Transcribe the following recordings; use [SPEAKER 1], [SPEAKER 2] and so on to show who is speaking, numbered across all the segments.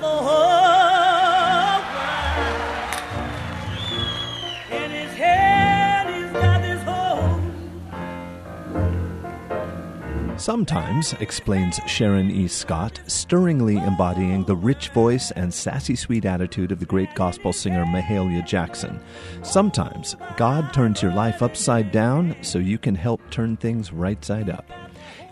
[SPEAKER 1] the whole world. In his he's got whole
[SPEAKER 2] Sometimes, explains Sharon E. Scott, stirringly embodying the rich voice and sassy sweet attitude of the great gospel singer Mahalia Jackson. Sometimes, God turns your life upside down so you can help turn things right side up.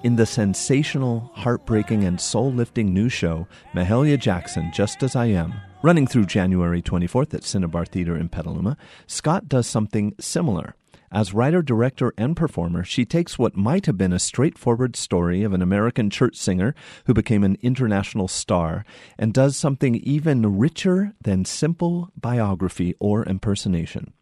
[SPEAKER 2] In the sensational, heartbreaking, and soul lifting new show, Mahalia Jackson, Just As I Am, running through January 24th at Cinnabar Theater in Petaluma, Scott does something similar. As writer, director, and performer, she takes what might have been a straightforward story of an American church singer who became an international star and does something even richer than simple biography or impersonation.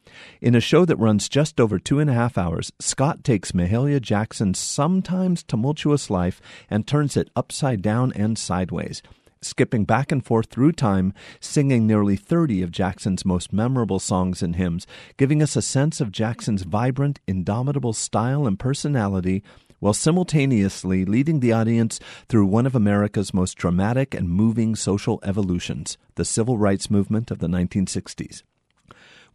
[SPEAKER 2] In a show that runs just over two and a half hours, Scott takes Mahalia Jackson's sometimes tumultuous life and turns it upside down and sideways skipping back and forth through time, singing nearly 30 of Jackson's most memorable songs and hymns, giving us a sense of Jackson's vibrant, indomitable style and personality while simultaneously leading the audience through one of America's most dramatic and moving social evolutions, the civil rights movement of the 1960s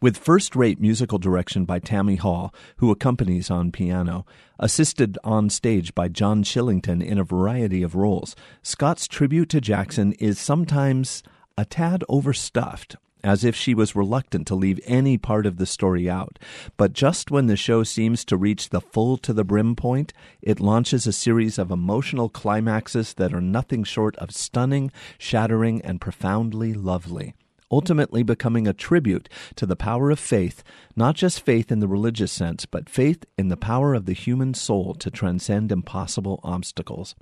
[SPEAKER 2] with first rate musical direction by Tammy Hall, who accompanies on piano, assisted on stage by John Shillington in a variety of roles. Scott's tribute to Jackson is sometimes a tad overstuffed, as if she was reluctant to leave any part of the story out. But just when the show seems to reach the full to the brim point, it launches a series of emotional climaxes that are nothing short of stunning, shattering, and profoundly lovely ultimately becoming a tribute to the power of faith, not just faith in the religious sense, but faith in the power of the human soul to transcend impossible obstacles.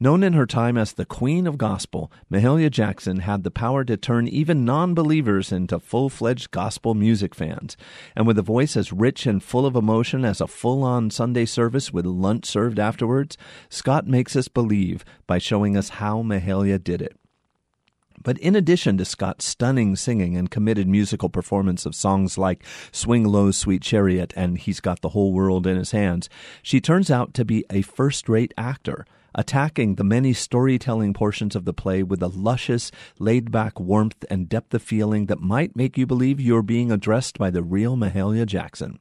[SPEAKER 2] Known in her time as the Queen of Gospel, Mahalia Jackson had the power to turn even non believers into full fledged gospel music fans. And with a voice as rich and full of emotion as a full on Sunday service with lunch served afterwards, Scott makes us believe by showing us how Mahalia did it. But in addition to Scott's stunning singing and committed musical performance of songs like Swing Low, Sweet Chariot and He's Got the Whole World in His Hands, she turns out to be a first rate actor, attacking the many storytelling portions of the play with a luscious, laid back warmth and depth of feeling that might make you believe you're being addressed by the real Mahalia Jackson.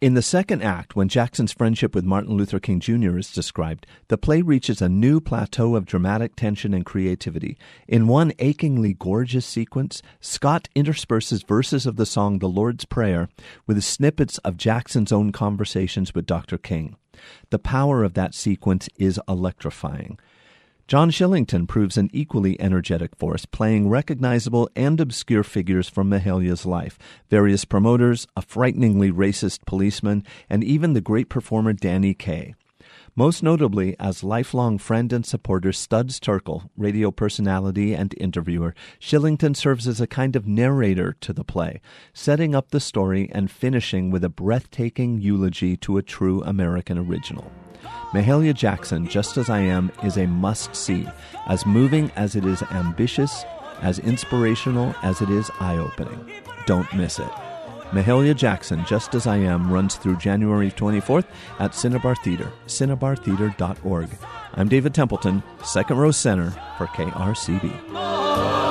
[SPEAKER 2] In the second act, when Jackson's friendship with Martin Luther King Jr. is described, the play reaches a new plateau of dramatic tension and creativity. In one achingly gorgeous sequence, Scott intersperses verses of the song The Lord's Prayer with snippets of Jackson's own conversations with Dr. King. The power of that sequence is electrifying. John Shillington proves an equally energetic force, playing recognizable and obscure figures from Mahalia's life various promoters, a frighteningly racist policeman, and even the great performer Danny Kaye. Most notably, as lifelong friend and supporter Studs Terkel, radio personality and interviewer, Shillington serves as a kind of narrator to the play, setting up the story and finishing with a breathtaking eulogy to a true American original. Mahalia Jackson, Just As I Am, is a must see, as moving as it is ambitious, as inspirational as it is eye opening. Don't miss it. Mahalia Jackson, Just As I Am, runs through January 24th at Cinnabar Theater, cinnabartheater.org. I'm David Templeton, second row center for KRCB.